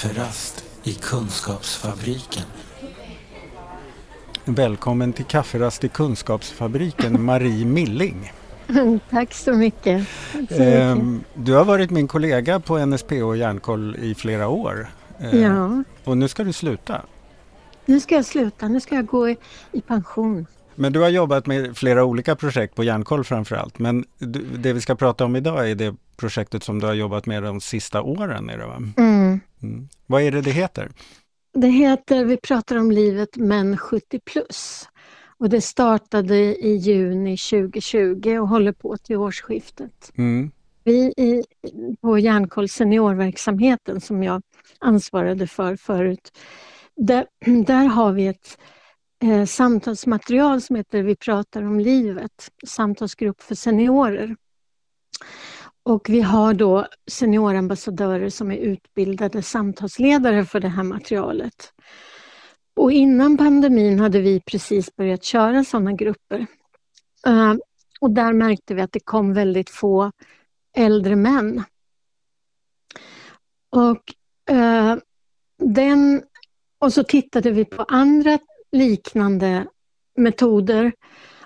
Kafferast i Kunskapsfabriken. Välkommen till Kafferast i Kunskapsfabriken, Marie Milling. Tack så mycket. Tack så Eh, mycket. Du har varit min kollega på NSPH och Hjärnkoll i flera år. Eh, Ja, Och nu ska du sluta. nu ska jag sluta. Nu ska jag gå i, i pension. Men du har jobbat med flera olika projekt på Hjärnkoll framför allt. Men du, det vi ska prata om idag är det projektet som du har jobbat med de sista åren. Är det, va? Mm. Mm. Vad är det det heter? Det heter Vi pratar om livet män 70 plus. Och det startade i juni 2020 och håller på till årsskiftet. Mm. Vi i, på Hjärnkoll seniorverksamheten som jag ansvarade för förut, där, där har vi ett eh, samtalsmaterial som heter Vi pratar om livet, samtalsgrupp för seniorer. Och vi har då seniorambassadörer som är utbildade samtalsledare för det här materialet. Och innan pandemin hade vi precis börjat köra sådana grupper. Eh, och där märkte vi att det kom väldigt få äldre män. Och, eh, den, och så tittade vi på andra liknande metoder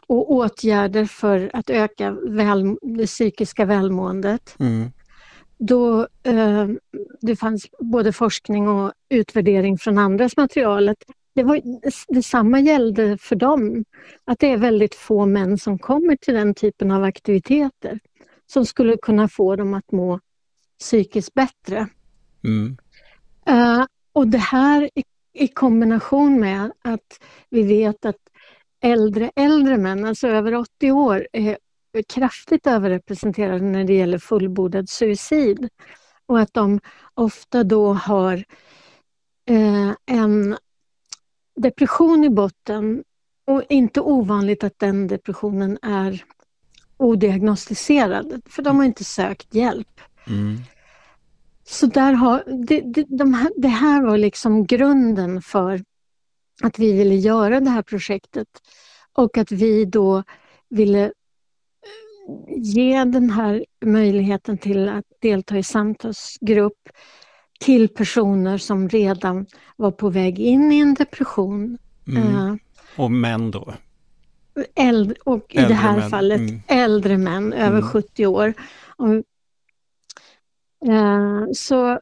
och åtgärder för att öka väl, det psykiska välmåendet. Mm. Då eh, det fanns både forskning och utvärdering från andras materialet. Det var, detsamma gällde för dem, att det är väldigt få män som kommer till den typen av aktiviteter som skulle kunna få dem att må psykiskt bättre. Mm. Eh, och det här i, i kombination med att vi vet att äldre, äldre män, alltså över 80 år, är kraftigt överrepresenterade när det gäller fullbordad suicid. Och att de ofta då har eh, en depression i botten och inte ovanligt att den depressionen är odiagnostiserad, för de har inte sökt hjälp. Mm. Så där har, det, det, de här, det här var liksom grunden för att vi ville göra det här projektet och att vi då ville ge den här möjligheten till att delta i samtalsgrupp till personer som redan var på väg in i en depression. Mm. Eh, Och män då? äldre, och i Äldre det här män, fallet mm. äldre män över Mm. 70 år. Och, eh, så,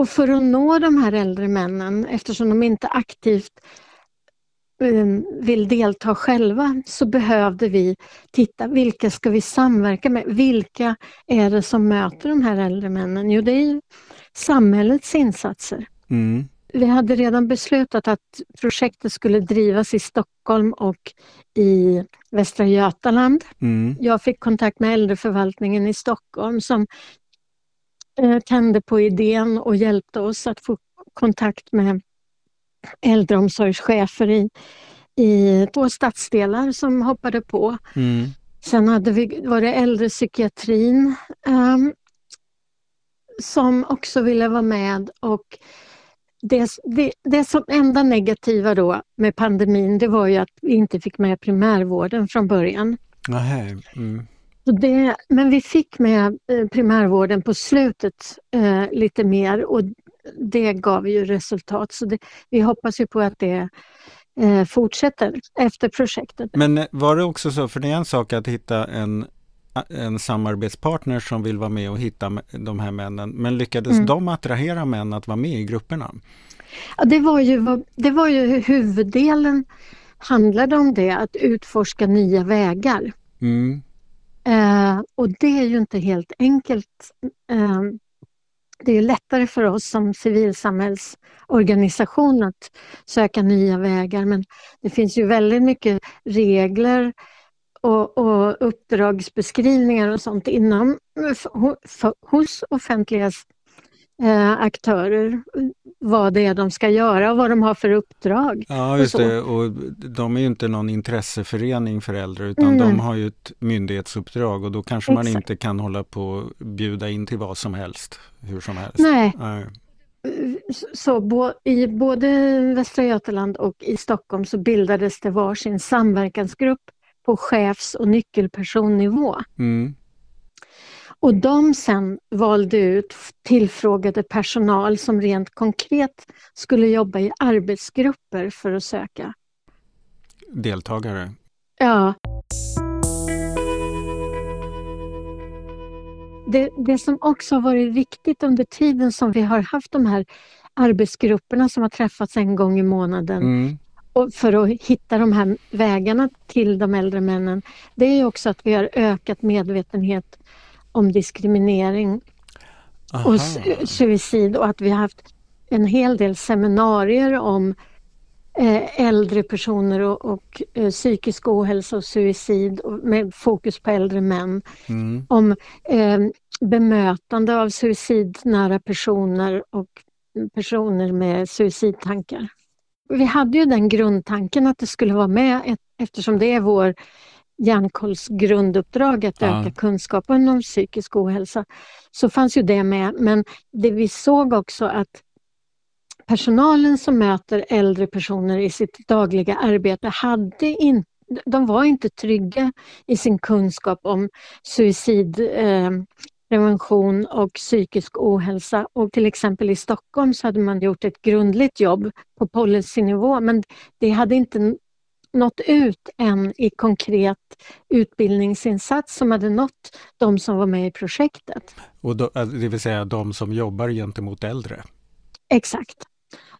och för att nå de här äldre männen, eftersom de inte aktivt eh, vill delta själva, så behövde vi titta, vilka ska vi samverka med? Vilka är det som möter de här äldre männen? Jo, det är samhällets insatser. Mm. Vi hade redan beslutat att projektet skulle drivas i Stockholm och i Västra Götaland. Mm. Jag fick kontakt med äldreförvaltningen i Stockholm som tände på idén och hjälpte oss att få kontakt med äldreomsorgschefer i, i två stadsdelar som hoppade på. Mm. Sen hade vi, var det äldrepsykiatrin ehm, som också ville vara med och det, det, det som enda negativa då med pandemin det var ju att vi inte fick med primärvården från början. Mm. Det, men vi fick med eh, primärvården på slutet eh, lite mer och det gav ju resultat. Så det, vi hoppas ju på att det eh, fortsätter efter projektet. Men eh, var det också så, för det är en sak att hitta en, en samarbetspartner som vill vara med och hitta de här männen. Men lyckades Mm. de attrahera män att vara med i grupperna? Ja, det, var ju, det var ju huvuddelen handlade om det, att utforska nya vägar. Mm. Eh, och det är ju inte helt enkelt. Eh, det är lättare för oss som civilsamhällsorganisation att söka nya vägar men det finns ju väldigt mycket regler och, och uppdragsbeskrivningar och sånt inom eh, hos offentliga eh, aktörer vad det är de ska göra och vad de har för uppdrag. Ja, Och just så. det. Och de är ju inte någon intresseförening för äldre utan Mm. de har ju ett myndighetsuppdrag och då kanske man Exakt. inte kan hålla på och bjuda in till vad som helst, hur som helst. Nej, Nej. Så bo, i både Västra Götaland och i Stockholm så bildades det varsin samverkansgrupp på chefs och nyckelpersonnivå. Mm. Och de sen valde ut tillfrågade personal som rent konkret skulle jobba i arbetsgrupper för att söka. Deltagare? Ja. Det, det som också har varit viktigt under tiden som vi har haft de här arbetsgrupperna som har träffats en gång i månaden Mm. och för att hitta de här vägarna till de äldre männen, det är också att vi har ökat medvetenhet om diskriminering Aha. och su- suicid och att vi har haft en hel del seminarier om eh, äldre personer och, och eh, psykisk ohälsa och suicid med fokus på äldre män. Mm. Om eh, bemötande av suicidnära personer och personer med suicidtankar. Vi hade ju den grundtanken att det skulle vara med eftersom det är vår Hjärnkolls grunduppdrag att Ja. öka kunskapen om psykisk ohälsa. Så fanns ju det med men det vi såg också att personalen som möter äldre personer i sitt dagliga arbete hade inte de var inte trygga i sin kunskap om suicidprevention eh, prevention och psykisk ohälsa. Och till exempel i Stockholm så hade man gjort ett grundligt jobb på policynivå men det hade inte nått ut än i konkret utbildningsinsats som hade nått de som var med i projektet. Och då, alltså, det vill säga de som jobbar gentemot äldre? Exakt.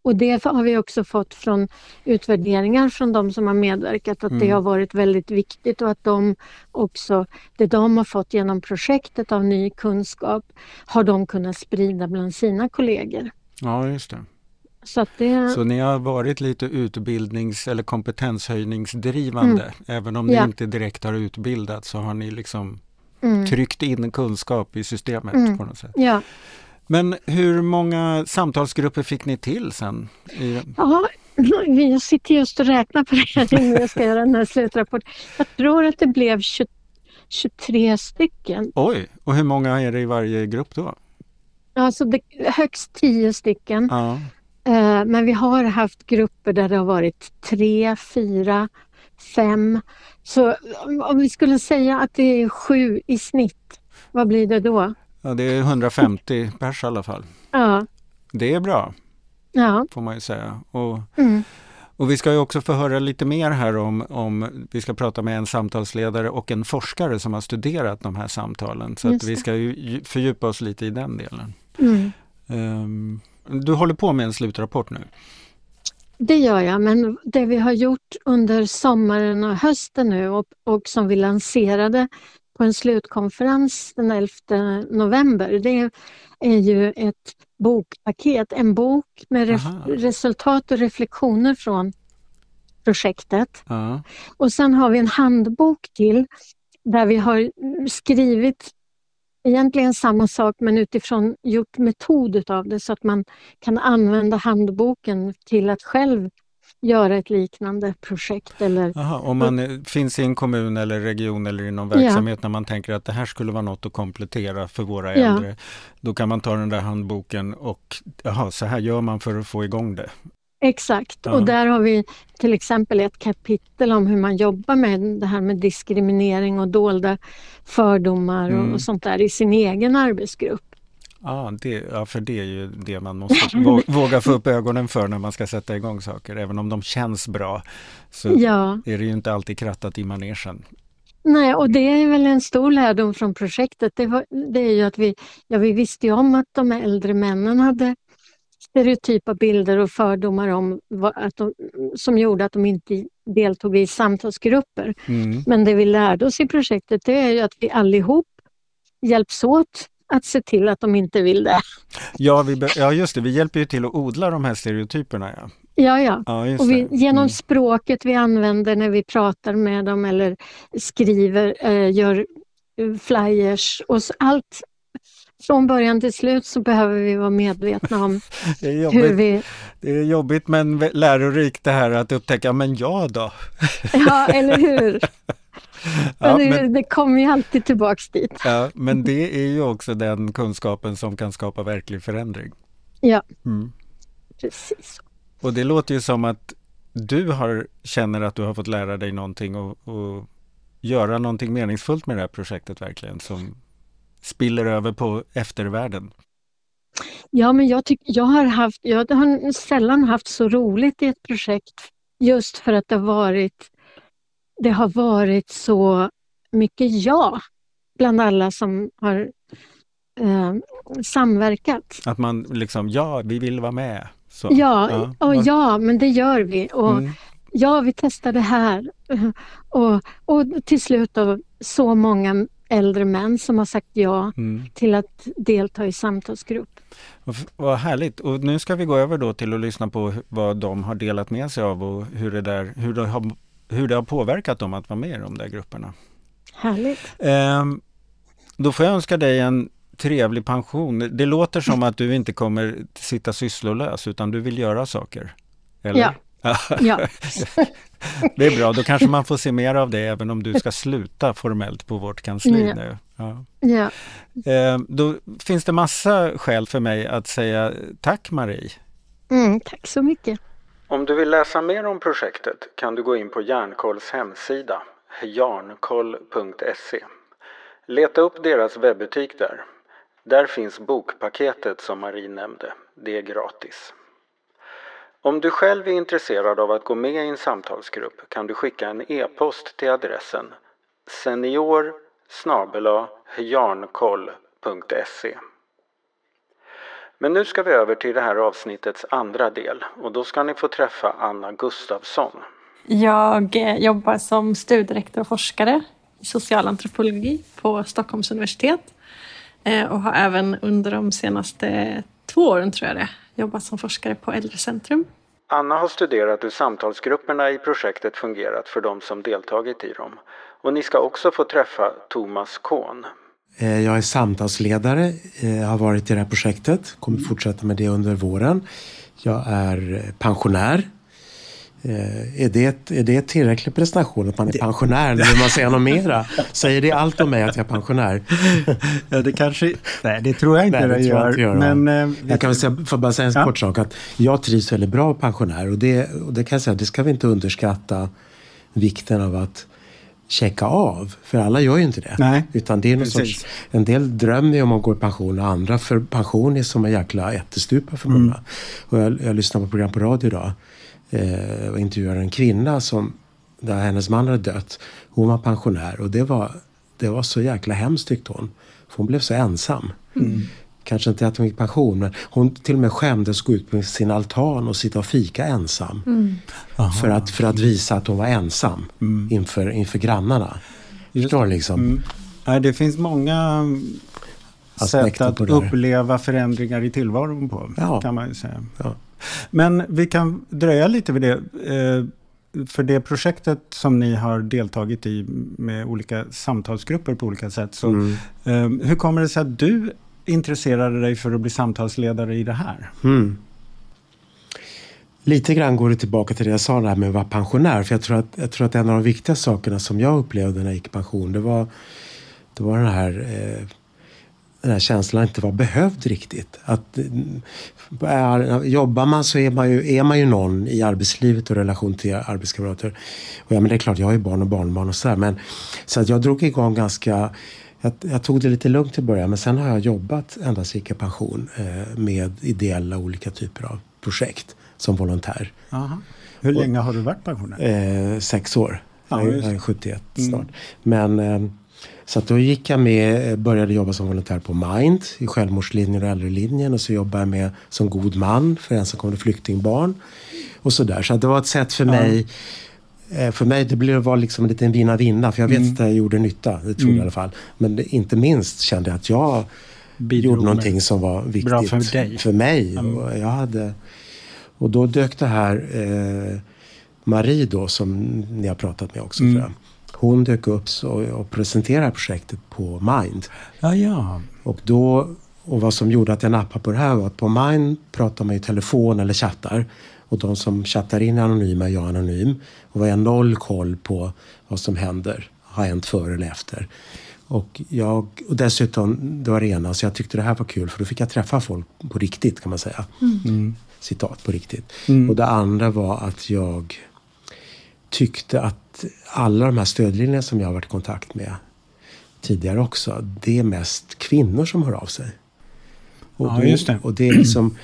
Och det har vi också fått från utvärderingar från de som har medverkat att det Mm. har varit väldigt viktigt och att de också, det de har fått genom projektet av ny kunskap har de kunnat sprida bland sina kollegor. Ja, just det. Så det, Så ni har varit lite utbildnings eller kompetenshöjningsdrivande. Även om ni Ja. inte direkt har utbildat så har ni liksom mm, tryckt in kunskap i systemet Mm. på något sätt. ja. Men hur många samtalsgrupper fick ni till sen? I, Ja, jag sitter just och räknar på det här innan jag ska göra den här slutrapporten. Jag tror att det blev 20, 23 stycken. oj, och hur många är det i varje grupp då? Alltså det, högst 10 stycken. Ja, Men vi har haft grupper där det har varit tre, fyra, fem. Så om- vi skulle säga att det är sju i snitt, vad blir det då? ja det är 150 pers i alla fall. Ja, Det är bra ja. får man ju säga. Och, Mm. och vi ska ju också få höra lite mer här om, om, vi ska prata med en samtalsledare och en forskare som har studerat de här samtalen. Så vi ska ju ju fördjupa oss lite i den delen. Mm. Ehm, du håller på med en slutrapport nu? Det gör jag, men det vi har gjort under sommaren och hösten nu och, och som vi lanserade på en slutkonferens den 11 november, det är ju ett bokpaket, en bok med Aha. resultat och reflektioner från projektet. Ja. Och sen har vi en handbok till där vi har skrivit egentligen samma sak men utifrån gjort metod utav det så att man kan använda handboken till att själv göra ett liknande projekt eller Aha, om man eh, finns i en kommun eller region eller i någon Ja. verksamhet när man tänker att det här skulle vara något att komplettera för våra Ja. äldre. Då kan man ta den där handboken och jaha, så här gör man för att få igång det. Exakt, Ja. och där har vi till exempel ett kapitel om hur man jobbar med det här med diskriminering och dolda fördomar Mm. och, och sånt där i sin egen arbetsgrupp. Ja, det, ja, för det är ju det man måste vå- våga få upp ögonen för när man ska sätta igång saker. Även om de känns bra så Ja, är det ju inte alltid krattat i manegen. nej, och det är väl en stor lärdom från projektet. Det, var, det är ju att vi, ja, vi visste ju om att de äldre männen hade stereotypa bilder och fördomar om vad, att de, som gjorde att de inte deltog i samtalsgrupper. Mm. Men det vi lärde oss i projektet det är ju att vi allihop hjälps åt att se till att de inte vill det. Ja, vi, ja, just det. Vi hjälper ju till att odla de här stereotyperna. Ja, Ja, ja. ja Och vi, genom Mm. språket vi använder när vi pratar med dem eller skriver, eh, gör eh, flyers och så, allt från början till slut så behöver vi vara medvetna om hur vi... det är jobbigt men lärorikt det här att upptäcka, men jag då? Ja, eller hur? Ja, det, men, det kommer ju alltid tillbaks dit. ja, men det är ju också den kunskapen som kan skapa verklig förändring. Ja. Mm. Precis. Och det låter ju som att du har, känner att du har fått lära dig någonting och, och göra någonting meningsfullt med det här projektet verkligen som spiller över på eftervärlden? Ja, men jag, tyck, jag, har haft, jag har sällan haft så roligt i ett projekt just för att det har varit, det har varit så mycket ja bland alla som har eh, samverkat. Att man liksom, ja, vi vill vara med. Så. Ja, ja. Och ja, men det gör vi. Och mm. Ja, vi testar det här. Och, och till slut då, så många äldre män som har sagt ja mm. till att delta i samtalsgrupp. Vad härligt! Och nu ska vi gå över då till att lyssna på vad de har delat med sig av och hur det, där, hur det, har, hur det har påverkat dem att vara med i de där grupperna. Härligt! Eh, då får jag önska dig en trevlig pension. Det låter som att du inte kommer sitta sysslolös utan du vill göra saker. Eller? Ja. Ja. det är bra, då kanske man får se mer av det även om du ska sluta formellt på vårt kansli ja. nu. Ja. ja. Eh, då finns det massa skäl för mig att säga tack Marie. Mm, tack så mycket. Om du vill läsa mer om projektet kan du gå in på Järnkolls hemsida, jarnkoll.se. Leta upp deras webbutik där. Där finns bokpaketet som Marie nämnde. Det är gratis. Om du själv är intresserad av att gå med i en samtalsgrupp kan du skicka en e-post till adressen senior jarnkoll.se Men nu ska vi över till det här avsnittets andra del och då ska ni få träffa Anna Gustafsson. Jag eh, jobbar som studierektor och forskare i socialantropologi på Stockholms universitet eh, och har även under de senaste två åren, tror jag det, jobbat som forskare på Äldrecentrum. Anna har studerat hur samtalsgrupperna i projektet fungerat för de som deltagit i dem. Och ni ska också få träffa Thomas Kohn. Eh, jag är samtalsledare, jag har varit i det här projektet, kommer fortsätta med det under våren. Jag är pensionär Eh, är det, är det tillräcklig prestation att man är pensionär eller vill man säga något mera? Säger det allt om mig att jag är pensionär? ja, det kanske... Nej, det tror jag inte nej, det, det gör. gör men, eh, jag kan säga, för bara säga en ja. kort sak. Att jag trivs väldigt bra pensionär och det, och det kan jag säga, det ska vi inte underskatta vikten av att checka av. För alla gör ju inte det. Nej, Utan det är någon sorts, en del drömmer ju om att gå i pension och andra för pension är som en jäkla ättestupa för många. Mm. Och jag, jag lyssnar på program på radio idag eh, och intervjuade en kvinna som, där hennes man hade dött. Hon var pensionär och det var, det var så jäkla hemskt tyckte hon. För hon blev så ensam. Mm. Kanske inte att hon gick pension men hon till och med skämdes gå ut på sin altan och sitta och fika ensam. Mm. För, att, för att visa att hon var ensam mm. inför, inför grannarna. Förstår du liksom? Mm. Nej, det finns många sätt att uppleva förändringar i tillvaron på. Ja. Kan man ju säga. Ja. Men vi kan dröja lite vid det. Eh, för det projektet som ni har deltagit i med olika samtalsgrupper på olika sätt. Så, mm. Eh, hur kommer det sig att du intresserade dig för att bli samtalsledare i det här? Mm. Lite grann går det tillbaka till det jag sa det här med att vara pensionär. För jag tror att, jag tror att en av de viktiga sakerna som jag upplevde när jag gick i pension det var, det var den här eh, den här känslan inte var behövd riktigt. Att, är, jobbar man så är man, ju, är man ju någon i arbetslivet och relation till arbetskamrater. Och ja, men det är klart, jag har ju barn och barnbarn och sådär. Men, så att jag drog igång ganska jag, jag, tog det lite lugnt i början men sen har jag jobbat ända sedan jag pension eh, med ideella olika typer av projekt som volontär. Aha. Hur länge och, har du varit pensionär? Eh, sex år. Ja, jag, jag är 71 snart. Mm. Men eh, så då gick jag med, började jobba som volontär på Mind i självmordslinjen och äldrelinjen och så jobbade jag med som god man för ensamkommande flyktingbarn. Och sådär. Så det var ett sätt för mig eh, för mig det blev, var liksom en liten vinna-vinna. För jag vet mm. att jag gjorde nytta. Det tror mm. jag i alla fall. Men inte minst kände jag att jag Bidrog gjorde någonting som var viktigt för, dig. för mig. Mm. Och, jag hade, och då dök det här eh, Marie då som ni har pratat med också. Mm. Hon dök upp och presenterade projektet på Mind. Ja, ja. Och, då, och vad som gjorde att jag nappade på det här var att på Mind pratar man i telefon eller chattar. Och de som chattar in är anonyma är jag anonym. Och vi har noll koll på vad som händer, har hänt före eller efter. Och, jag, och dessutom, det var rena, så jag tyckte det här var kul för då fick jag träffa folk på riktigt kan man säga. Mm. Citat, på riktigt. Mm. Och det andra var att jag tyckte att alla de här stödlinjerna som jag har varit i kontakt med tidigare också. Det är mest kvinnor som hör av sig. Och, ja, just det. och det är liksom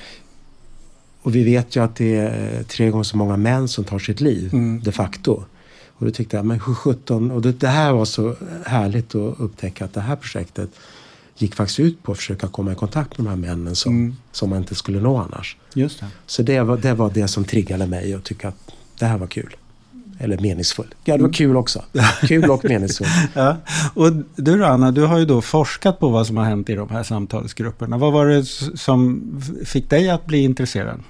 och vi vet ju att det är tre gånger så många män som tar sitt liv mm. de facto. Och då tyckte jag, men hur sjutton, och det, det, här var så härligt att upptäcka att det här projektet gick faktiskt ut på att försöka komma i kontakt med de här männen som, mm. som man inte skulle nå annars. Just det. Så det var, det var det som triggade mig och tycka att det här var kul. Eller meningsfull. Ja, det var kul också. Kul och meningsfull. ja. Och du då Anna, du har ju då forskat på vad som har hänt i de här samtalsgrupperna. Vad var det som fick dig att bli intresserad?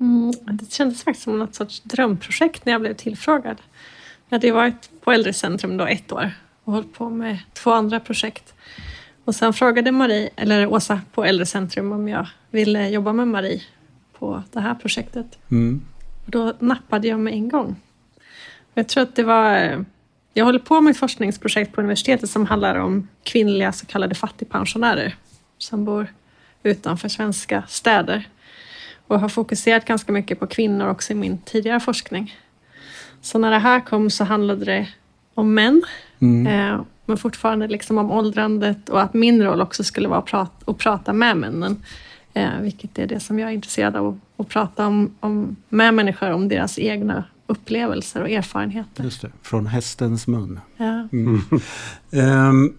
Mm, det kändes faktiskt som något sorts drömprojekt när jag blev tillfrågad. Jag hade varit på Äldrecentrum då ett år och hållit på med två andra projekt. Och sen frågade Marie, eller Åsa på Äldrecentrum om jag ville jobba med Marie på det här projektet. Mm. Och då nappade jag med en gång. Jag tror att det var... Jag håller på med ett forskningsprojekt på universitetet som handlar om kvinnliga så kallade fattigpensionärer som bor utanför svenska städer och har fokuserat ganska mycket på kvinnor också i min tidigare forskning. Så när det här kom så handlade det om män, mm. eh, men fortfarande liksom om åldrandet och att min roll också skulle vara att prata, att prata med männen. Eh, vilket är det som jag är intresserad av, att prata om, om, med människor om deras egna upplevelser och erfarenheter. Just det, från hästens mun. Ja. Mm. um,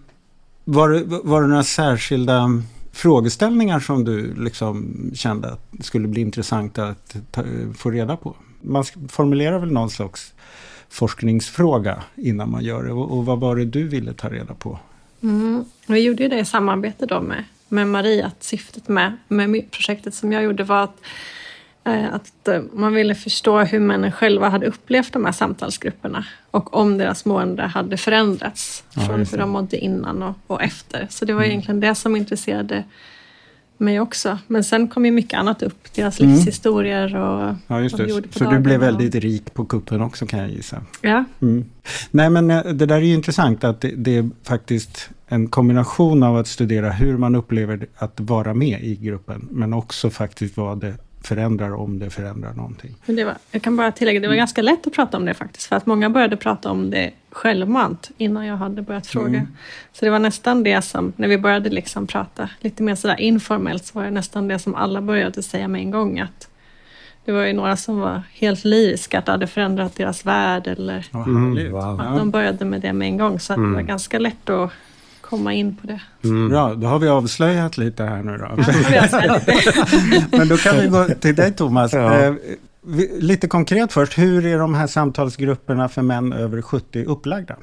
var, var det några särskilda frågeställningar som du liksom kände att skulle bli intressant att ta, få reda på? Man formulerar väl någon slags forskningsfråga innan man gör det. Och, och vad var det du ville ta reda på? Mm. Vi gjorde det i samarbete då med, med Marie, att syftet med, med projektet som jag gjorde var att att eh, man ville förstå hur männen själva hade upplevt de här samtalsgrupperna och om deras mående hade förändrats ja, från hur de mådde innan och, och efter. Så det var mm. egentligen det som intresserade mig också. Men sen kom ju mycket annat upp, deras mm. livshistorier och Ja, just det. Så du blev väldigt rik på kuppen också kan jag gissa. Ja. Mm. Nej, men eh, det där är ju intressant att det, det, är faktiskt en kombination av att studera hur man upplever att vara med i gruppen, men också faktiskt vad det förändrar om det förändrar någonting. Men det var, jag kan bara tillägga, det var ganska lätt att prata om det faktiskt. För att många började prata om det självmant innan jag hade börjat fråga. Mm. Så det var nästan det som, när vi började liksom prata lite mer sådär informellt, så var det nästan det som alla började säga med en gång. Att det var ju några som var helt lyriska, att det hade förändrat deras värld. Eller mm, wow. att de började med det med en gång. Så mm. det var mm. ganska lätt att komma in på det. Mm. Bra, då har vi avslöjat lite här nu då. Men då kan vi gå till dig Thomas. Ja. Eh, lite konkret först, hur är de här samtalsgrupperna för män över 70 upplagda?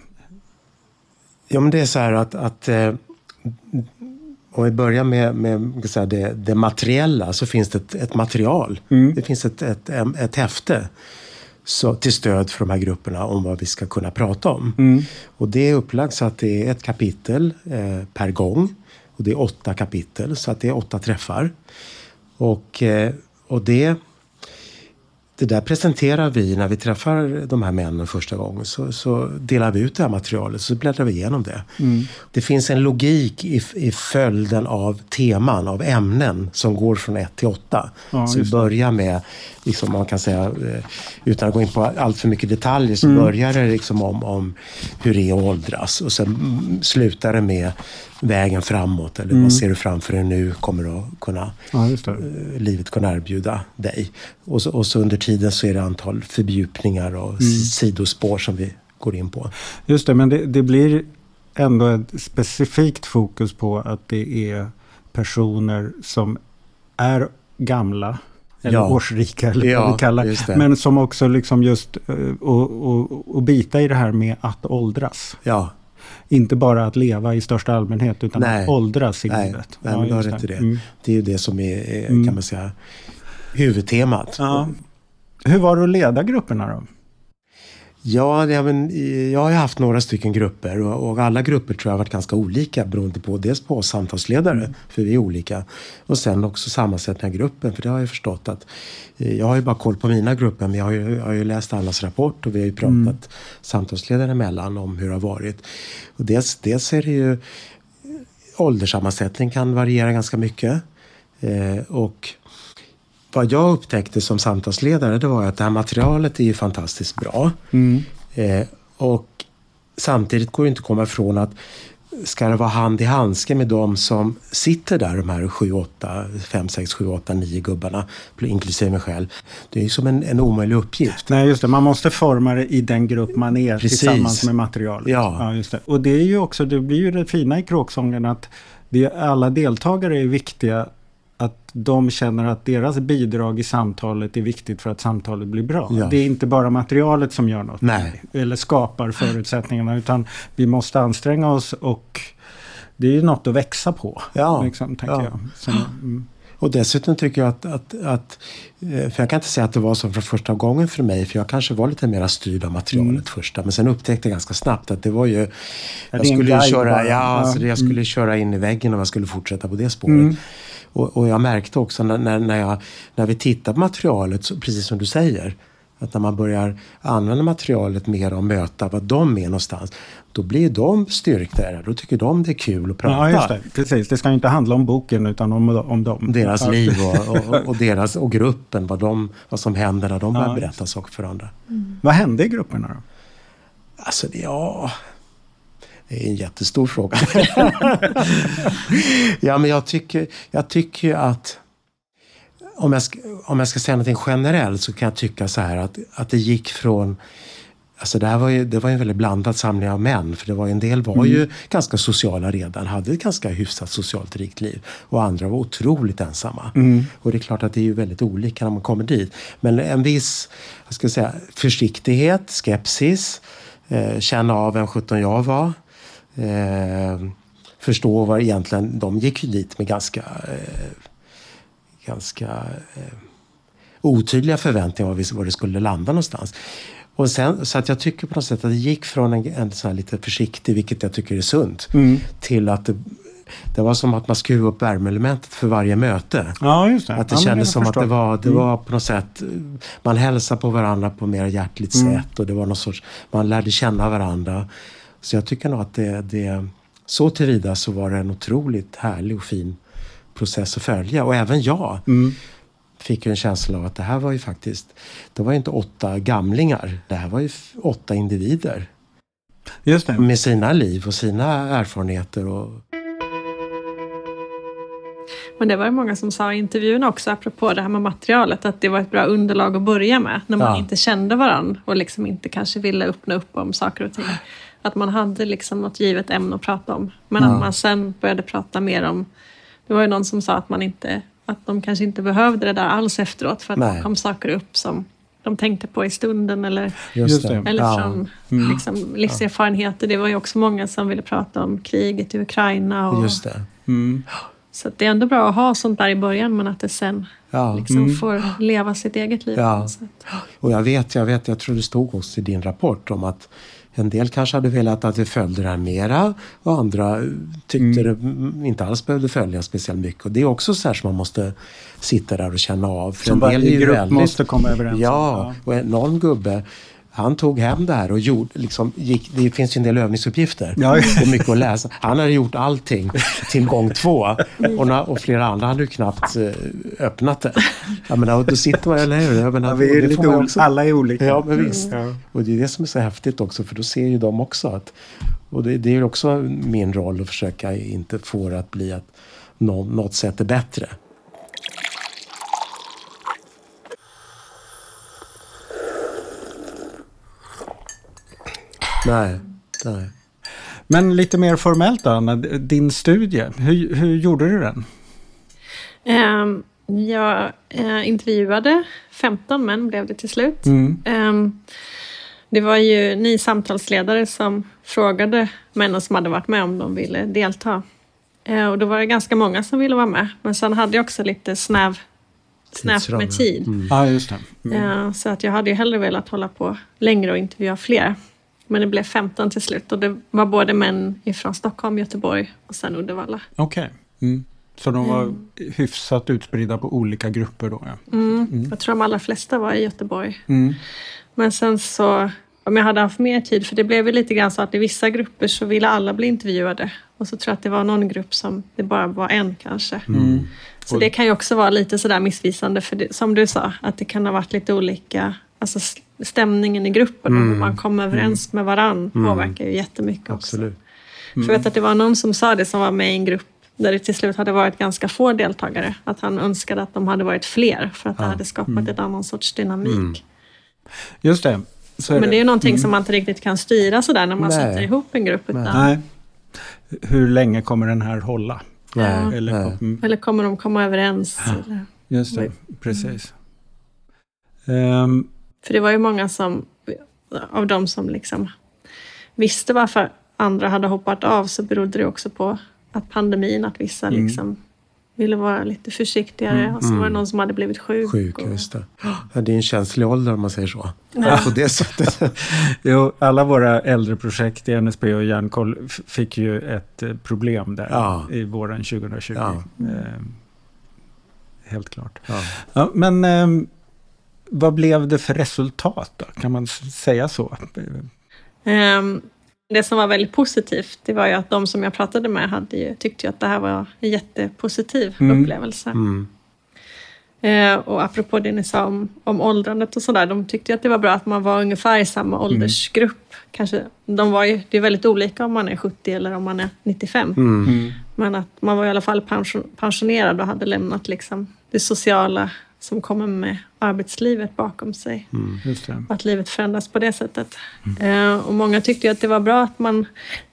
Ja men det är så här att, att eh, om vi börjar med, med säga, det, det, materiella så finns det ett, ett material. Mm. Det finns ett, ett, ett häfte så, till stöd för de här grupperna om vad vi ska kunna prata om. Mm. Och det är upplagt så att det är ett kapitel eh, per gång. Och det är åtta kapitel, så att det är åtta träffar. Och, eh, och det det där presenterar vi när vi träffar de här männen första gången. Så, så delar vi ut det här materialet så bläddrar vi igenom det. Mm. Det finns en logik i, i följden av teman, av ämnen som går från 1 till 8. Ja, så vi börjar med, liksom, man kan säga, eh, utan att gå in på allt för mycket detaljer, så mm. börjar det liksom om, om hur det är att åldras. Och sen slutar det med vägen framåt eller mm. vad ser du framför dig nu kommer att kunna, ja, uh, livet kunna erbjuda dig. Och så, och så, under tiden så är det antal fördjupningar och mm. sidospår som vi går in på. Just det, men det, det blir ändå ett specifikt fokus på att det är personer som är gamla eller ja. årsrika eller ja, vad vi kallar det. Men som också liksom just och, eh, och, och bita i det här med att åldras. Ja, inte bara att leva i största allmänhet utan Nej. att åldras i Nej. livet. Nej, ja, men det. det. Mm. Det är ju det som är, är mm. kan man säga, huvudtemat. Ja. Hur var det att leda grupperna då? Ja, ja men, jag har haft några stycken grupper och, och, alla grupper tror jag har varit ganska olika beroende på dels på oss samtalsledare, mm. för vi är olika, och sen också sammansättningen av gruppen, för det har jag förstått att eh, jag har ju bara koll på mina grupper, men jag har ju, jag har ju läst allas rapport och vi har ju pratat mm. samtalsledare emellan om hur det har varit. Och dels, dels är det ju ålderssammansättning kan variera ganska mycket. Eh, och vad jag upptäckte som samtalsledare det var att det här materialet är ju fantastiskt bra. Mm. Eh, och samtidigt går det inte att komma ifrån att ska det vara hand i handske med de som sitter där, de här 7, 8, 5, 6, 7, 8, 9 gubbarna, inklusive mig själv. Det är ju som en, en omöjlig uppgift. Nej, just det. Man måste forma det i den grupp man är Precis. tillsammans med materialet. Ja. ja. just det. Och det är ju också, det blir ju det fina i kråksången att vi, alla deltagare är viktiga att de känner att deras bidrag i samtalet är viktigt för att samtalet blir bra. Ja. Det är inte bara materialet som gör något. Nej. Eller skapar förutsättningarna. Utan vi måste anstränga oss och det är ju något att växa på. Ja. Liksom, ja. jag. Så, mm. Och dessutom tycker jag att, att, att, eh, för jag kan inte säga att det var så från första gången för mig, för jag kanske var lite mer styrd av materialet mm. första. Men sen upptäckte jag ganska snabbt att det var ju... Jag skulle, köra, ja, alltså, jag skulle köra in i väggen och jag skulle fortsätta på det spåret. Mm. Och, och, jag märkte också när, när, jag, när vi tittar på materialet, så, precis som du säger, att när man börjar använda materialet mer och möta vad de är någonstans, då blir de styrkta Då tycker de det är kul att prata. Ja, just det. Precis. Det ska inte handla om boken utan om, om dem. Deras liv och, och, och, deras, och gruppen, vad, de, vad som händer när de börjar ja, berätta saker för andra. Mm. Vad hände i grupperna då? Alltså, ja... Det är en jättestor fråga. ja, men jag tycker, jag tycker att om jag, ska, om jag ska säga någonting generellt så kan jag tycka så här att, att det gick från Alltså det, här var ju, det var en väldigt blandad samling av män. För det var en del var mm. ju ganska sociala redan, hade ett ganska hyfsat socialt rikt liv. Och andra var otroligt ensamma. Mm. Och det är klart att det är ju väldigt olika när man kommer dit. Men en viss jag ska säga, försiktighet, skepsis, eh, känna av vem sjutton jag var. Eh, förstå vad egentligen, de gick ju dit med ganska eh, ganska eh, otydliga förväntningar om var det skulle landa någonstans. Och sen, så att jag tycker på något sätt att det gick från en, en sån här lite försiktig, vilket jag tycker är sunt, mm. till att det, det var som att man skruvade upp värmeelementet för varje möte. Ja, just det. Att det ja, kändes som förstår. att det var, det mm. var på något sätt, man hälsade på varandra på mer hjärtligt mm. sätt och det var någon sorts, man lärde känna varandra. Så jag tycker nog att det, det så tillvida så var det en otroligt härlig och fin process att följa. Och även jag mm. fick en känsla av att det här var ju faktiskt, det var ju inte åtta gamlingar. Det här var ju åtta individer. Just det. Med sina liv och sina erfarenheter. Och... Men det var det många som sa i intervjun också, apropå det här med materialet, att det var ett bra underlag att börja med när man ja. inte kände varandra och liksom inte kanske ville öppna upp om saker och ting. Att man hade liksom något givet ämne att prata om. Men ja. att man sen började prata mer om det var ju någon som sa att man inte att de kanske inte behövde det där alls efteråt för att Nej. det kom saker upp som de tänkte på i stunden eller, eller ja. från mm. liksom, livserfarenheter. Det var ju också många som ville prata om kriget i Ukraina. Och, Just det. Mm. Så det är ändå bra att ha sånt där i början men att det sen ja. liksom mm. får leva sitt eget liv. Ja. Och jag vet, jag vet, jag tror det stod också i din rapport om att en del kanske hade velat att vi följde det här mera och andra tyckte mm. det inte alls behövde följa speciellt mycket. Och det är också så här som man måste sitta där och känna av. För som en del varje grupp väldigt, måste komma överens Ja, och någon gubbe han tog hem det här och gjorde, liksom, gick, det finns ju en del övningsuppgifter ja. och mycket att läsa. Han hade gjort allting till gång två och, och flera andra hade ju knappt eh, öppnat det. Jag menar, då sitter man, eller hur? Jag menar, ja, vi är lite också, alla är olika. Ja, men visst. Mm. Och det är det som är så häftigt också för då ser ju de också att och det, det är också min roll att försöka inte få det att bli att något sätt är bättre. Nej, nej. Men lite mer formellt då, Anna, din studie, hur, hur gjorde du den? Um, jag uh, intervjuade 15 män blev det till slut. Mm. Um, det var ju ni samtalsledare som frågade männen som hade varit med om de ville delta. Uh, och då var det ganska många som ville vara med. Men sen hade jag också lite snäv, snävt med tid. Mm. Det. Mm. Uh, så att jag hade ju hellre velat hålla på längre och intervjua fler. Men det blev 15 till slut och det var både män ifrån Stockholm, Göteborg och sen Uddevalla. Okej. Okay. Mm. Så de var mm. hyfsat utspridda på olika grupper då? Ja. Mm. Mm. Jag tror de allra flesta var i Göteborg. Mm. Men sen så, om jag hade haft mer tid, för det blev ju lite grann så att i vissa grupper så ville alla bli intervjuade. Och så tror jag att det var någon grupp som det bara var en kanske. Mm. Så det kan ju också vara lite sådär missvisande, för det, som du sa, att det kan ha varit lite olika alltså stämningen i gruppen mm. och hur man kommer överens mm. med varann mm. påverkar ju jättemycket Absolut. också. Mm. För jag vet att det var någon som sa det som var med i en grupp där det till slut hade varit ganska få deltagare. Att han önskade att de hade varit fler för att det hade skapat mm. ett annan sorts dynamik. Mm. Just det. Men det. det är ju någonting mm. som man inte riktigt kan styra sådär när man Nej. sätter ihop en grupp. Utan... Nej. Hur länge kommer den här hålla? Nej. Eller, Nej. Mm. eller kommer de komma överens? Ja. Just det, precis. Um, för det var ju många som, av de som liksom visste varför andra hade hoppat av så berodde det också på att pandemin, att vissa mm. liksom ville vara lite försiktigare. Mm. Och så var det mm. någon som hade blivit sjuk. Sjuk, och... just det. Ja, det är en känslig ålder om man säger så. Ja. På det sättet. jo, alla våra äldreprojekt i NSB och Hjärnkoll fick ju ett eh, problem där ja. i våren 2020. Ja. Eh, helt klart. Ja. men eh, vad blev det för resultat då? Kan man säga så? Um, det som var väldigt positivt, det var ju att de som jag pratade med hade ju, tyckte ju att det här var en jättepositiv mm. upplevelse. Mm. Eh, och apropå det ni sa om, om åldrandet och sådär, de tyckte ju att det var bra att man var ungefär i samma mm. åldersgrupp. Kanske, de var ju, det är väldigt olika om man är 70 eller om man är 95. Mm. mm. Men att man var i alla fall pension, pensionerad och hade lämnat liksom det sociala som kommer med arbetslivet bakom sig. Mm, att livet förändras på det sättet. Mm. Eh, och många tyckte att det var bra att man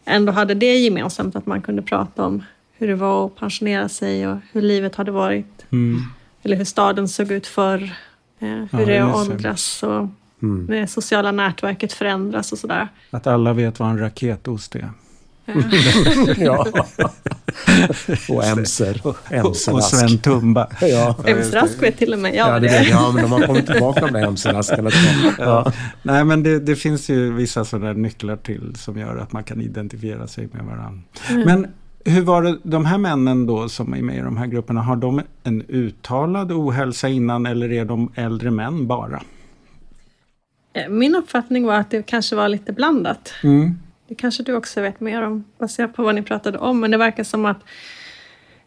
ändå hade det gemensamt, att man kunde prata om hur det var att pensionera sig och hur livet hade varit. Mm. Eller hur staden såg ut förr. Eh, hur ja, det är att åldras och mm. det sociala nätverket förändras och sådär. Att alla vet vad en raketost är. Ja. och Emser. Emser och Sven Tumba. ja. Emsrask vet till och med jag ja, det. det. Ja, men de har kommit tillbaka där Emseraskarna. Ja. Nej, men det, det, finns ju vissa sådana nycklar till som gör att man kan identifiera sig med varandra. Mm. Men hur var det, de här männen då som är med i de här grupperna, har de en uttalad ohälsa innan eller är de äldre män bara? Eh, min uppfattning var att det kanske var lite blandat. Mm. Det kanske du också vet mer om baserat på vad ni pratade om. Men det verkar som att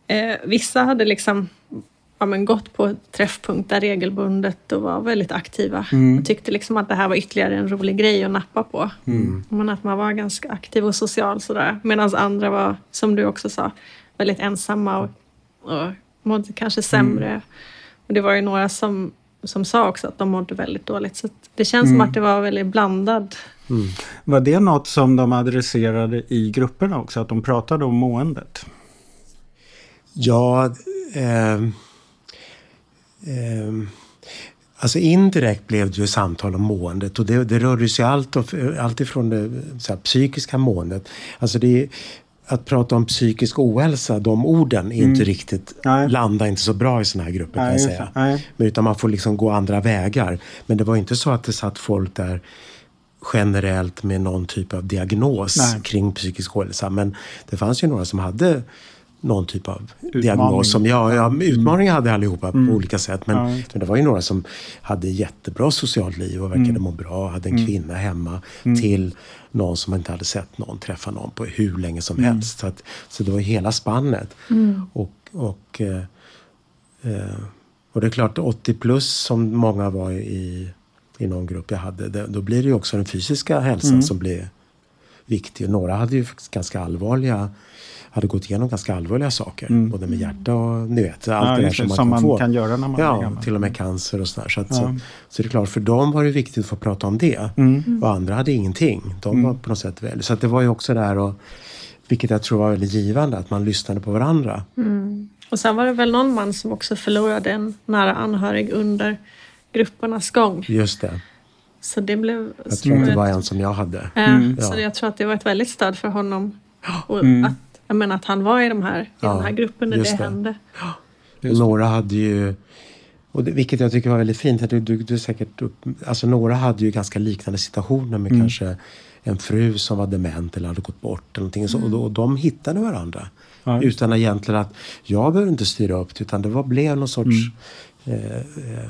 eh, vissa hade liksom ja, men gått på träffpunkter regelbundet och var väldigt aktiva. Mm. Och tyckte liksom att det här var ytterligare en rolig grej att nappa på. Mm. Men att man var ganska aktiv och social sådär. Medan andra var, som du också sa, väldigt ensamma och, och mådde kanske sämre. Mm. Och det var ju några som, som sa också att de mådde väldigt dåligt. Så det känns som mm. att det var väldigt blandad Mm. Var det något som de adresserade i grupperna också? Att de pratade om måendet? Ja, eh, eh, alltså indirekt blev det ju samtal om måendet och det, det rörde sig allt, allt ifrån det här, psykiska måendet. Alltså det, att prata om psykisk ohälsa, de orden är mm. inte riktigt, Nej. landar inte så bra i sådana här grupper kan jag säga. Men utan man får liksom gå andra vägar. Men det var inte så att det satt folk där generellt med någon typ av diagnos Nej. kring psykisk ohälsa. Men det fanns ju några som hade någon typ av Utmaning. diagnos. Som, ja, ja, utmaningar hade allihopa mm. på olika sätt. Men, ja. men, det var ju några som hade jättebra socialt liv och verkade mm. må bra. Hade en mm. kvinna hemma. Mm. Till någon som inte hade sett någon träffa någon på hur länge som mm. helst. Så, att, så det var hela spannet. Mm. Och, och, eh, eh, och det är klart 80 plus som många var i i någon grupp jag hade, det, då blir det ju också den fysiska hälsan mm. som blir viktig. Några hade ju ganska allvarliga hade gått igenom ganska allvarliga saker. Mm. Både med hjärta och ni vet, allt ja, det där som man, som kan, man kan göra när man Ja, är gammal. till och med cancer och sådär. Så, att, ja. så, så det är klart, för dem var det viktigt att få prata om det. Mm. Och andra hade ingenting. De mm. var på något sätt väl. Så att det var ju också där och vilket jag tror var väldigt givande, att man lyssnade på varandra. Mm. Och sen var det väl någon man som också förlorade en nära anhörig under gruppernas gång. Just det. Så det blev... Jag tror att det var en som jag hade. Mm. Så jag tror att det var ett väldigt stöd för honom. Och mm. att, jag menar att han var i, de här, i ja, den här gruppen när det, det hände. Några hade ju, och det, vilket jag tycker var väldigt fint, du, du, du säkert upp, alltså några hade ju ganska liknande situationer med mm. kanske en fru som var dement eller hade gått bort. Eller någonting, så, och, och de hittade varandra. Ja. Utan egentligen att jag behöver inte styra upp det utan det var, blev någon sorts mm. eh, eh,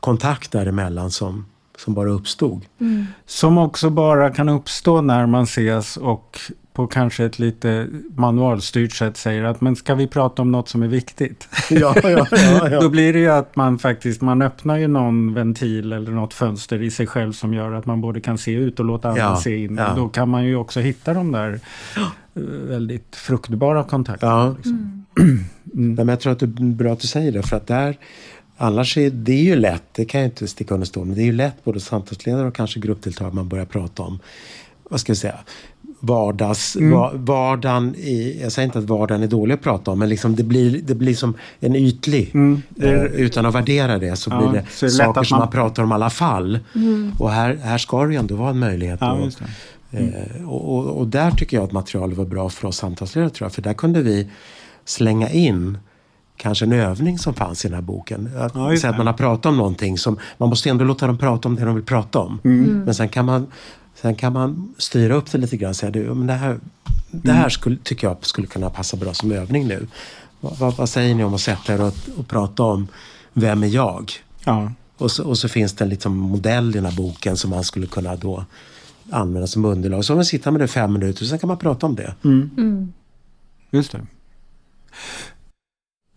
kontakt däremellan som, som bara uppstod. Mm. Som också bara kan uppstå när man ses och på kanske ett lite manualstyrt sätt säger att men ska vi prata om något som är viktigt? Ja, ja, ja, ja. Då blir det ju att man faktiskt, man öppnar ju någon ventil eller något fönster i sig själv som gör att man både kan se ut och låta andra ja, se in. Ja. Då kan man ju också hitta de där väldigt fruktbara kontakter. Ja. Liksom. Mm. Mm. Men jag tror att det är bra att du säger det för att där Annars är det ju lätt, det kan jag inte sticka under stol men det är ju lätt både samtalsledare och kanske gruppdeltagare man börjar prata om, vad ska jag säga, vardags, mm. vardagen i, jag säger inte att vardagen är dålig att prata om, men liksom det, blir, det blir som en ytlig, mm. eh, utan att värdera det så ja, blir det, så det saker som man... man pratar om i alla fall. Mm. Och här, här ska det ju ändå vara en möjlighet. Ja, att, eh, och, och, och, där tycker jag att materialet var bra för oss samtalsledare tror jag, för där kunde vi slänga in kanske en övning som fanns i den här boken. Att, ja, att man har pratat om någonting som, man måste ändå låta dem prata om det de vill prata om. Mm. mm. Men sen kan man Sen kan man styra upp det lite grann och säga du, men det här, det här skulle, tycker jag skulle kunna passa bra som övning nu. Vad, vad säger ni om att sätta er och, och prata om vem är jag? Ja. Och, så, och så finns det en liksom modell i den här boken som man skulle kunna då använda som underlag. Så om man sitter med det fem minuter, sen kan man prata om det. Mm. Mm. Just det.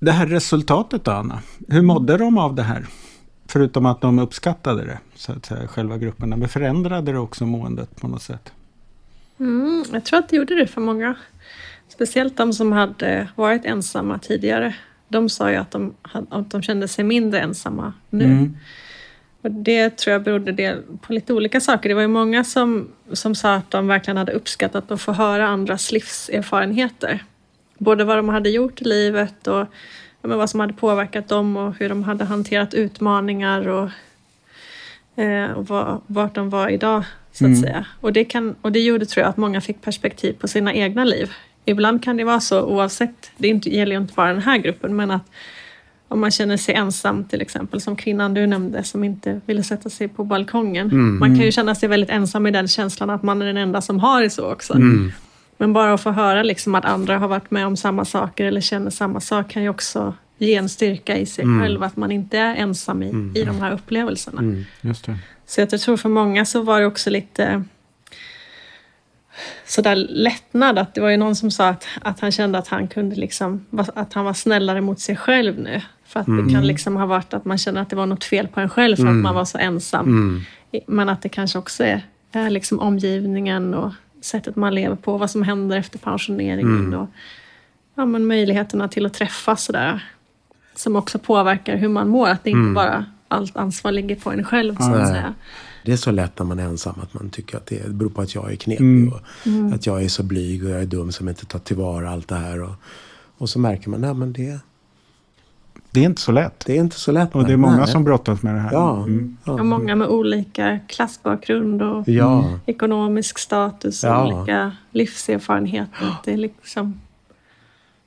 Det här resultatet då, Anna? Hur mådde de av det här? Förutom att de uppskattade det, så att säga, själva grupperna. Men förändrade det också måendet på något sätt? Mm, jag tror att det gjorde det för många. Speciellt de som hade varit ensamma tidigare. De sa ju att de, att de kände sig mindre ensamma nu. Mm. Och det tror jag berodde på lite olika saker. Det var ju många som, som sa att de verkligen hade uppskattat att få höra andras livserfarenheter. Både vad de hade gjort i livet och men vad som hade påverkat dem och hur de hade hanterat utmaningar och, eh, och var, vart de var idag. så att mm. säga. Och det, kan, och det gjorde tror jag att många fick perspektiv på sina egna liv. Ibland kan det vara så oavsett, det gäller ju inte bara den här gruppen, men att om man känner sig ensam till exempel, som kvinnan du nämnde som inte ville sätta sig på balkongen. Mm. Man kan ju känna sig väldigt ensam i den känslan att man är den enda som har det så också. Mm. Men bara att få höra liksom att andra har varit med om samma saker eller känner samma sak kan ju också ge en styrka i sig mm. själv, att man inte är ensam i, mm. i de här upplevelserna. Mm. Så jag tror för många så var det också lite sådär lättnad. Att det var ju någon som sa att, att han kände att han kunde liksom, att han var snällare mot sig själv nu. För att mm. det kan liksom ha varit att man känner att det var något fel på en själv för mm. att man var så ensam. Mm. Men att det kanske också är, är liksom omgivningen och sättet man lever på, vad som händer efter pensioneringen. Mm. Och, ja, men möjligheterna till att träffas sådär. Som också påverkar hur man mår. Att det inte mm. bara allt ansvar ligger på en själv. Så att säga. Det är så lätt när man är ensam att man tycker att det beror på att jag är knepig. Mm. Och mm. Att jag är så blyg och jag är dum som inte tar tillvara allt det här. Och, och så märker man, men det, det är inte så lätt. Det är inte så lätt. Och det är många nej. som brottas med det här. Ja. Mm. ja. många med olika klassbakgrund och ja. ekonomisk status och ja. olika livserfarenheter. Det är, liksom,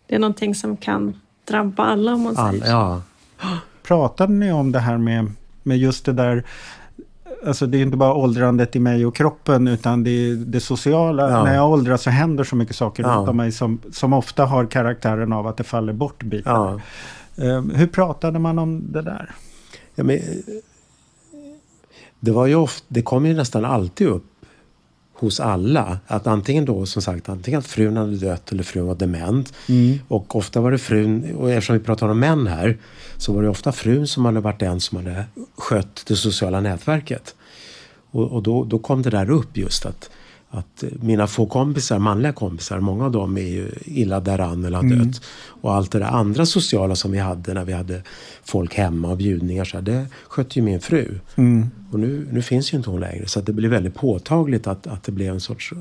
det är någonting som kan drabba alla om man säger All, ja. Pratade ni om det här med, med just det där Alltså det är inte bara åldrandet i mig och kroppen utan det är det sociala. Ja. När jag åldras så händer så mycket saker ja. runt om mig som, som ofta har karaktären av att det faller bort bitar. Ja. Ehm, hur pratade man om det där? Ja, men, det, var ju ofta, det kom ju nästan alltid upp hos alla. Att antingen då som sagt antingen att frun hade dött eller frun var dement. Mm. Och ofta var det frun, och eftersom vi pratar om män här, så var det ofta frun som hade varit den som hade skött det sociala nätverket. Och, och då, då kom det där upp just att att mina få kompisar, manliga kompisar, många av dem är ju illa däran eller har mm. dött. Och allt det där andra sociala som vi hade när vi hade folk hemma och bjudningar, så här, det skötte ju min fru. Mm. Och nu, nu finns ju inte hon längre så det blir väldigt påtagligt att, att det blev en sorts uh,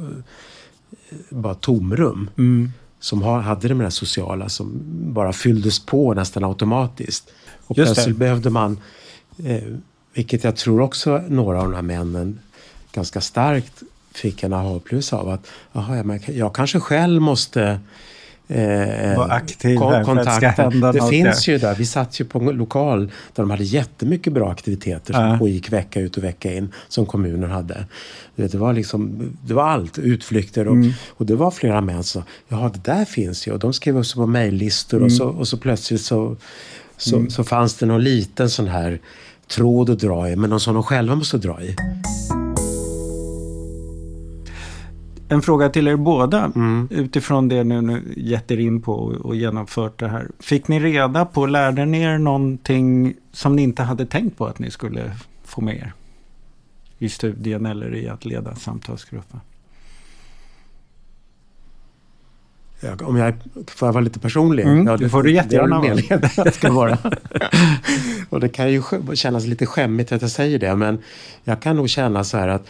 bara tomrum. Mm. Som har, hade det med det sociala som bara fylldes på nästan automatiskt. Och Just plötsligt det. behövde man, eh, vilket jag tror också några av de här männen ganska starkt fick en aha-upplevelse av att aha, jag, jag kanske själv måste Eh, Var aktiv kon kontakta. Det, det finns ju där. Vi satt ju på en lokal där de hade jättemycket bra aktiviteter som äh. pågick vecka ut och vecka in som kommunen hade. Det var liksom, det var allt. Utflykter och, mm. och det var flera män som sa, ja det där finns ju. Och de skrev också på mejllistor mm. och, så, och så plötsligt så, så, mm. så fanns det någon liten sån här tråd att dra i, men någon som de själva måste dra i. En fråga till er båda mm. utifrån det ni nu gett er in på och genomfört det här. Fick ni reda på, lärde ni er någonting som ni inte hade tänkt på att ni skulle få med er? I studien eller i att leda samtalsgruppen? om jag får jag vara lite personlig? Mm, ja, det får du jättegärna vara. jag ska vara. och det kan ju kännas lite skämmigt att jag säger det men jag kan nog känna så här att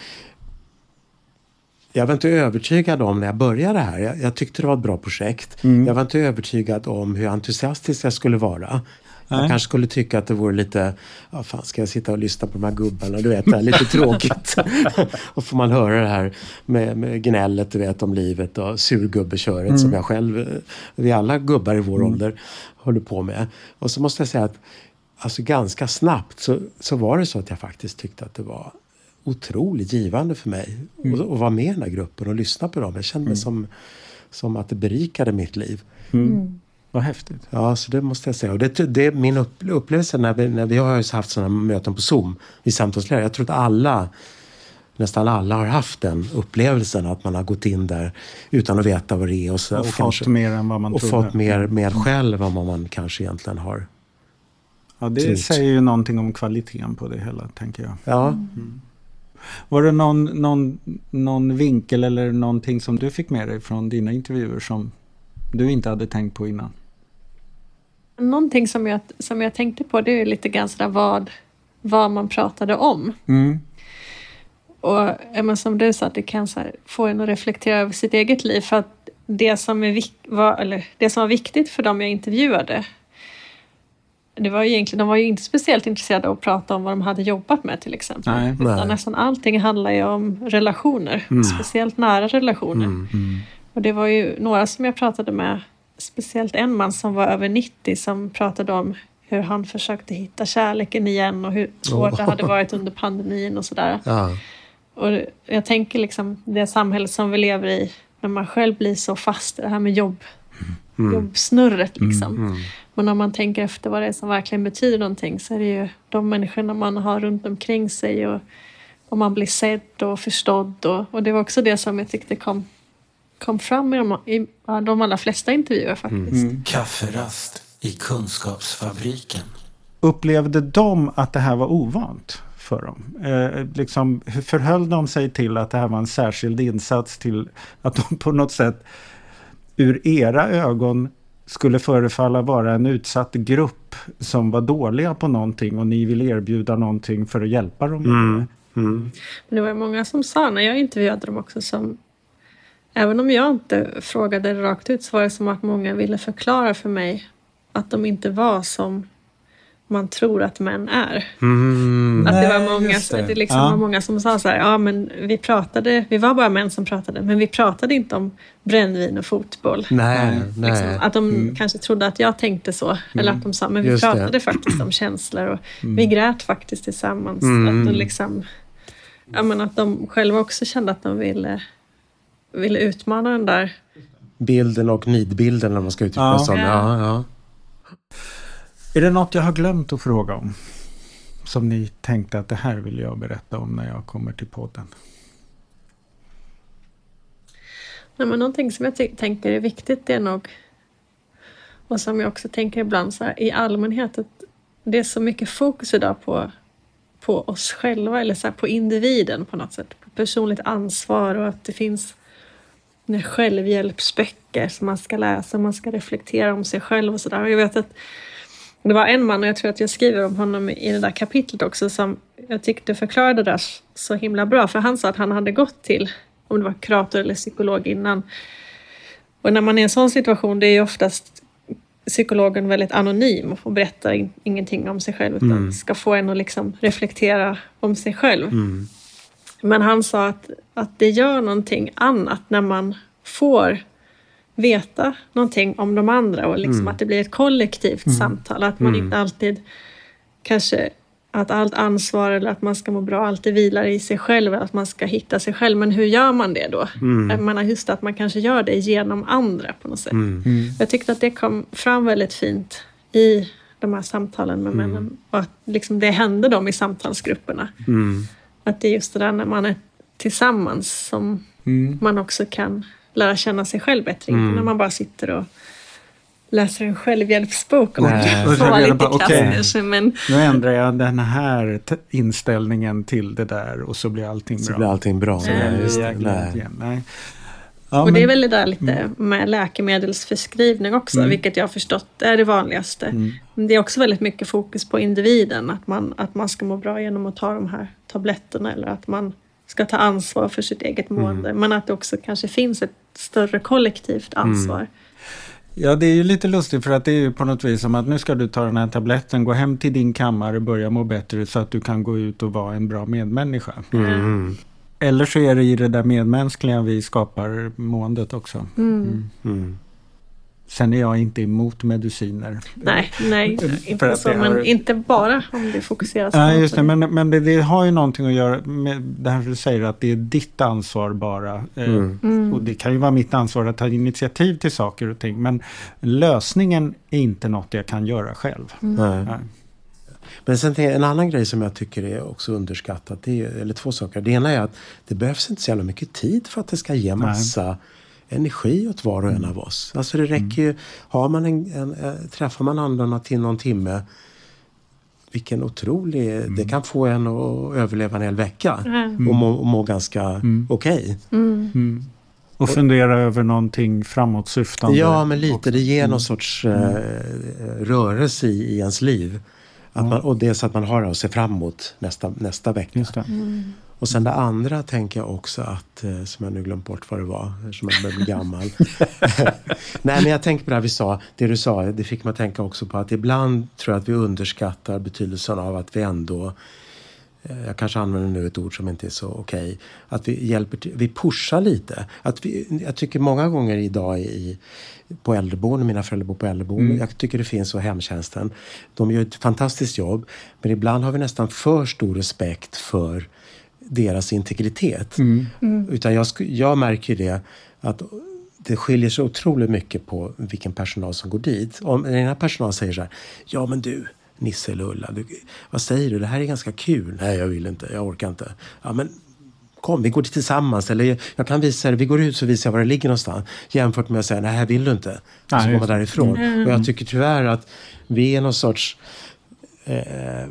jag var inte övertygad om när jag började här. Jag, jag tyckte det var ett bra projekt. Mm. Jag var inte övertygad om hur entusiastisk jag skulle vara. Nej. Jag kanske skulle tycka att det vore lite, ja fan ska jag sitta och lyssna på de här gubbarna, du vet, det är lite tråkigt. och får man höra det här med, med gnället, du vet, om livet och surgubbeköret mm. som jag själv, vi alla gubbar i vår mm. ålder håller på med. Och så måste jag säga att alltså ganska snabbt så, så var det så att jag faktiskt tyckte att det var otroligt givande för mig mm. att vara med i den här gruppen och lyssna på dem. Jag kände mig mm. som, som att det berikade mitt liv. Mm. mm. Vad häftigt. Ja, så det måste jag säga. Och det, det är min upplevelse när vi, när vi har haft sådana möten på Zoom i samtalslära. Jag tror att alla, nästan alla har haft den upplevelsen att man har gått in där utan att veta vad det är. Och, så, och, och fått kanske, mer än vad man och trodde. fått mer, mer själv än vad man kanske egentligen har Ja, det trott. säger ju någonting om kvaliteten på det hela, tänker jag. Ja. Mm. Var det någon, någon, någon vinkel eller någonting som du fick med dig från dina intervjuer som du inte hade tänkt på innan? Någonting som jag, som jag tänkte på det är lite grann sådär vad, vad man pratade om. Mm. Och men som du sa, det kan så få en att reflektera över sitt eget liv. För att det som, är, var, eller det som var viktigt för dem jag intervjuade det var ju egentligen, de var ju inte speciellt intresserade av att prata om vad de hade jobbat med till exempel. Nej, Utan nästan allting handlar ju om relationer, mm. speciellt nära relationer. Mm, mm. Och det var ju några som jag pratade med, speciellt en man som var över 90 som pratade om hur han försökte hitta kärleken igen och hur svårt oh. det hade varit under pandemin och sådär. Ja. Och jag tänker liksom det samhälle som vi lever i, när man själv blir så fast i det här med jobb, mm. jobbsnurret liksom. Mm. mm. Men om man tänker efter vad det är som verkligen betyder någonting så är det ju de människorna man har runt omkring sig och, och man blir sedd och förstådd. Och, och det var också det som jag tyckte kom, kom fram i de, i de allra flesta intervjuer faktiskt. Mm. Kafferast i Kunskapsfabriken. Upplevde de att det här var ovant? för dem? Eh, liksom, hur förhöll de sig till att det här var en särskild insats till att de på något sätt ur era ögon skulle förefalla vara en utsatt grupp som var dåliga på någonting och ni vill erbjuda någonting för att hjälpa dem. Mm. Mm. Men det var många som sa när jag intervjuade dem också som Även om jag inte frågade rakt ut så var det som att många ville förklara för mig att de inte var som man tror att män är. Mm, att det var många, det. det liksom ja. var många som sa så här, ja men vi pratade, vi var bara män som pratade, men vi pratade inte om brännvin och fotboll. Nej, liksom, nej. Att de mm. kanske trodde att jag tänkte så, mm. eller att de sa, men vi Just pratade det. faktiskt om känslor och vi mm. grät faktiskt tillsammans. Mm. Att, liksom, ja, men att de själva också kände att de ville, ville utmana den där bilden och nidbilden, om man ska uttrycka ja. det Ja, ja. Är det något jag har glömt att fråga om? Som ni tänkte att det här vill jag berätta om när jag kommer till podden? Nej, men någonting som jag tänker är viktigt det är nog och som jag också tänker ibland så här, i allmänhet att det är så mycket fokus idag på, på oss själva eller så här, på individen på något sätt. På personligt ansvar och att det finns självhjälpsböcker som man ska läsa, man ska reflektera om sig själv och sådär. Jag vet att det var en man, och jag tror att jag skriver om honom i det där kapitlet också, som jag tyckte förklarade det där så himla bra. För han sa att han hade gått till, om det var kurator eller psykolog innan. Och när man är i en sån situation, det är ju oftast psykologen väldigt anonym och berättar in, ingenting om sig själv, utan mm. ska få en att liksom reflektera om sig själv. Mm. Men han sa att, att det gör någonting annat när man får veta någonting om de andra och liksom mm. att det blir ett kollektivt mm. samtal. Att man mm. inte alltid kanske att allt ansvar eller att man ska må bra alltid vilar i sig själv, att man ska hitta sig själv. Men hur gör man det då? Mm. Menar just att man kanske gör det genom andra på något sätt. Mm. mm. Jag tyckte att det kom fram väldigt fint i de här samtalen med mm. männen. Och att liksom det hände dem i samtalsgrupperna. Mm. Att det är just det där när man är tillsammans som man också kan lära känna sig själv bättre. Mm. Inte när man bara sitter och läser en självhjälpsbok. Och får lite okay. men... Nu ändrar jag den här inställningen till det där och så blir allting så bra. Så blir allting bra. Så Nej. Nej. Nej. Ja, och det är väl det där lite mm. med läkemedelsförskrivning också, mm. vilket jag har förstått är det vanligaste. Mm. Men det är också väldigt mycket fokus på individen, att man, att man ska må bra genom att ta de här tabletterna eller att man ska ta ansvar för sitt eget mående. Mm. Men att det också kanske finns ett större kollektivt ansvar. Mm. Ja, det är ju lite lustigt för att det är ju på något vis som att nu ska du ta den här tabletten, gå hem till din kammare, börja må bättre så att du kan gå ut och vara en bra medmänniska. Mm. Eller så är det i det där medmänskliga vi skapar måendet också. Mm. Sen är jag inte emot mediciner. Nej, nej inte, så, men har... inte bara om det fokuseras på Nej, just det, men, men det, det, har ju någonting att göra med det här du säger att det är ditt ansvar bara. Eh, mm. Mm. Och det kan ju vara mitt ansvar att ta initiativ till saker och ting. Men lösningen är inte något jag kan göra själv. Mm. Nej. Men sen en annan grej som jag tycker är också underskattat, det är, eller två saker. Det ena är att det behövs inte så jävla mycket tid för att det ska ge massa Nej energi åt var och en mm. av oss. Alltså det räcker ju, har man en, en, eh, träffar man andra till någon timme vilken otrolig... Mm. Det kan få en att överleva en hel vecka mm. och, må, och må ganska mm. okej. Okay. Mm. mm. Och fundera över någonting framåtsyftande. Ja, men lite. Det ger någon sorts uh, rörelse i, i ens liv. Att man, och det är så att man har att se fram emot nästa, nästa vecka. Och sen det andra tänker jag också att, eh, som jag nu glömt bort vad det var, som jag börjar bli gammal. Nej men jag tänker på det här vi sa, det du sa, det fick mig att tänka också på att ibland tror jag att vi underskattar betydelsen av att vi ändå eh, jag kanske använder nu ett ord som inte är så okej. Okay, att vi hjälper till, vi pushar lite. Att vi, jag tycker många gånger idag i, på äldreboende, mina föräldrar bor på äldreboende. Mm. Jag tycker det finns så hemtjänsten. De gör ett fantastiskt jobb. Men ibland har vi nästan för stor respekt för deras integritet. Mm. Mm. Utan jag, jag märker det att det skiljer sig otroligt mycket på vilken personal som går dit. Om den här personalen säger så här, ja men du Nisse eller Ulla, du, vad säger du? Det här är ganska kul. Nej, jag vill inte, jag orkar inte. Ja, men kom, vi går dit tillsammans. Eller jag kan visa dig, vi går ut så visar jag var det ligger någonstans. Jämfört med att säga, nej, här vill du inte. Och så går man därifrån. Mm. Och jag tycker tyvärr att vi är någon sorts eh,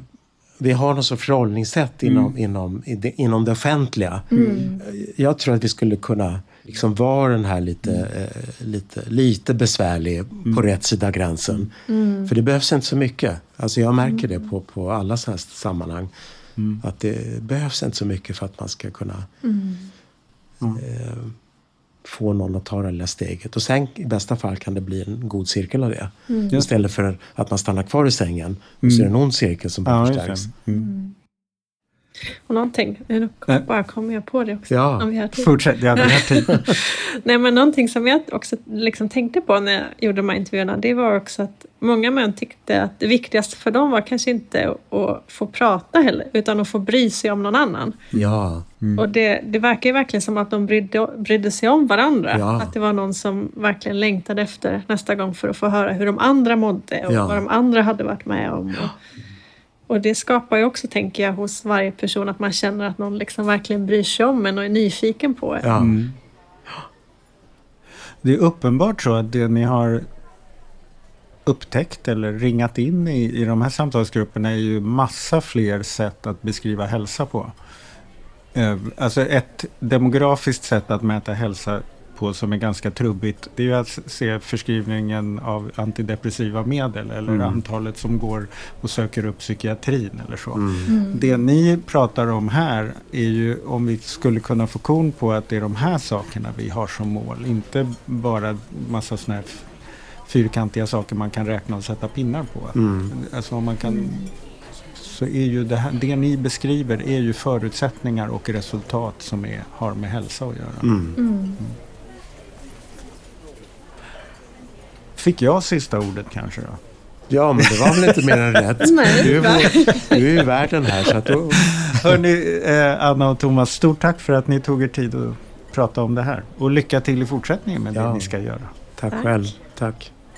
vi har något sorts förhållningssätt inom, mm. inom, inom det offentliga. Mm. Jag tror att vi skulle kunna liksom vara den här lite, mm. eh, lite, lite besvärlig mm. på rätt sida gränsen. Mm. För det behövs inte så mycket. Alltså jag märker det på, på alla sådana här sammanhang. Mm. Att det behövs inte så mycket för att man ska kunna eh, få någon att ta det lilla steget. Och sen i bästa fall kan det bli en god cirkel av det. Mm. Istället för att man stannar kvar i sängen och så är det en ond cirkel som bara ja, förstärks. Mm. Och någonting, nu bara kommer jag på det också. Ja, om vi har tid. fortsätt. Ja, vi har tid. Nej, men någonting som jag också liksom tänkte på när jag gjorde de här intervjuerna, det var också att många män tyckte att det viktigaste för dem var kanske inte att få prata heller, utan att få bry sig om någon annan. Ja. Mm. Och det, det verkar ju verkligen som att de brydde, brydde sig om varandra. Ja. Att det var någon som verkligen längtade efter nästa gång för att få höra hur de andra mådde och ja. vad de andra hade varit med om. Och, och det skapar ju också, tänker jag, hos varje person att man känner att någon liksom verkligen bryr sig om en och är nyfiken på en. Ja. Mm. Det är uppenbart så att det ni har upptäckt eller ringat in i, i de här samtalsgrupperna är ju massa fler sätt att beskriva hälsa på. Eh, alltså ett demografiskt sätt att mäta hälsa på som är ganska trubbigt. Det är ju att se förskrivningen av antidepressiva medel eller mm. antalet som går och söker upp psykiatrin eller så. Mm. Mm. Det ni pratar om här är ju om vi skulle kunna få kon på att det är de här sakerna vi har som mål. Inte bara massa sådana här fyrkantiga saker man kan räkna och sätta pinnar på. Mm. Alltså om man kan så är ju det, här, det ni beskriver är ju förutsättningar och resultat som är, har med hälsa att göra. Mm. Mm. Fick jag sista ordet kanske då? Ja, men det var väl inte mer än rätt. Nej, du, är, du är ju värd den här. Så att då... Hörrni, eh, Anna och Thomas, stort tack för att ni tog er tid att prata om det här. Och lycka till i fortsättningen med ja. det ni ska göra. Tack, tack. själv. Tack.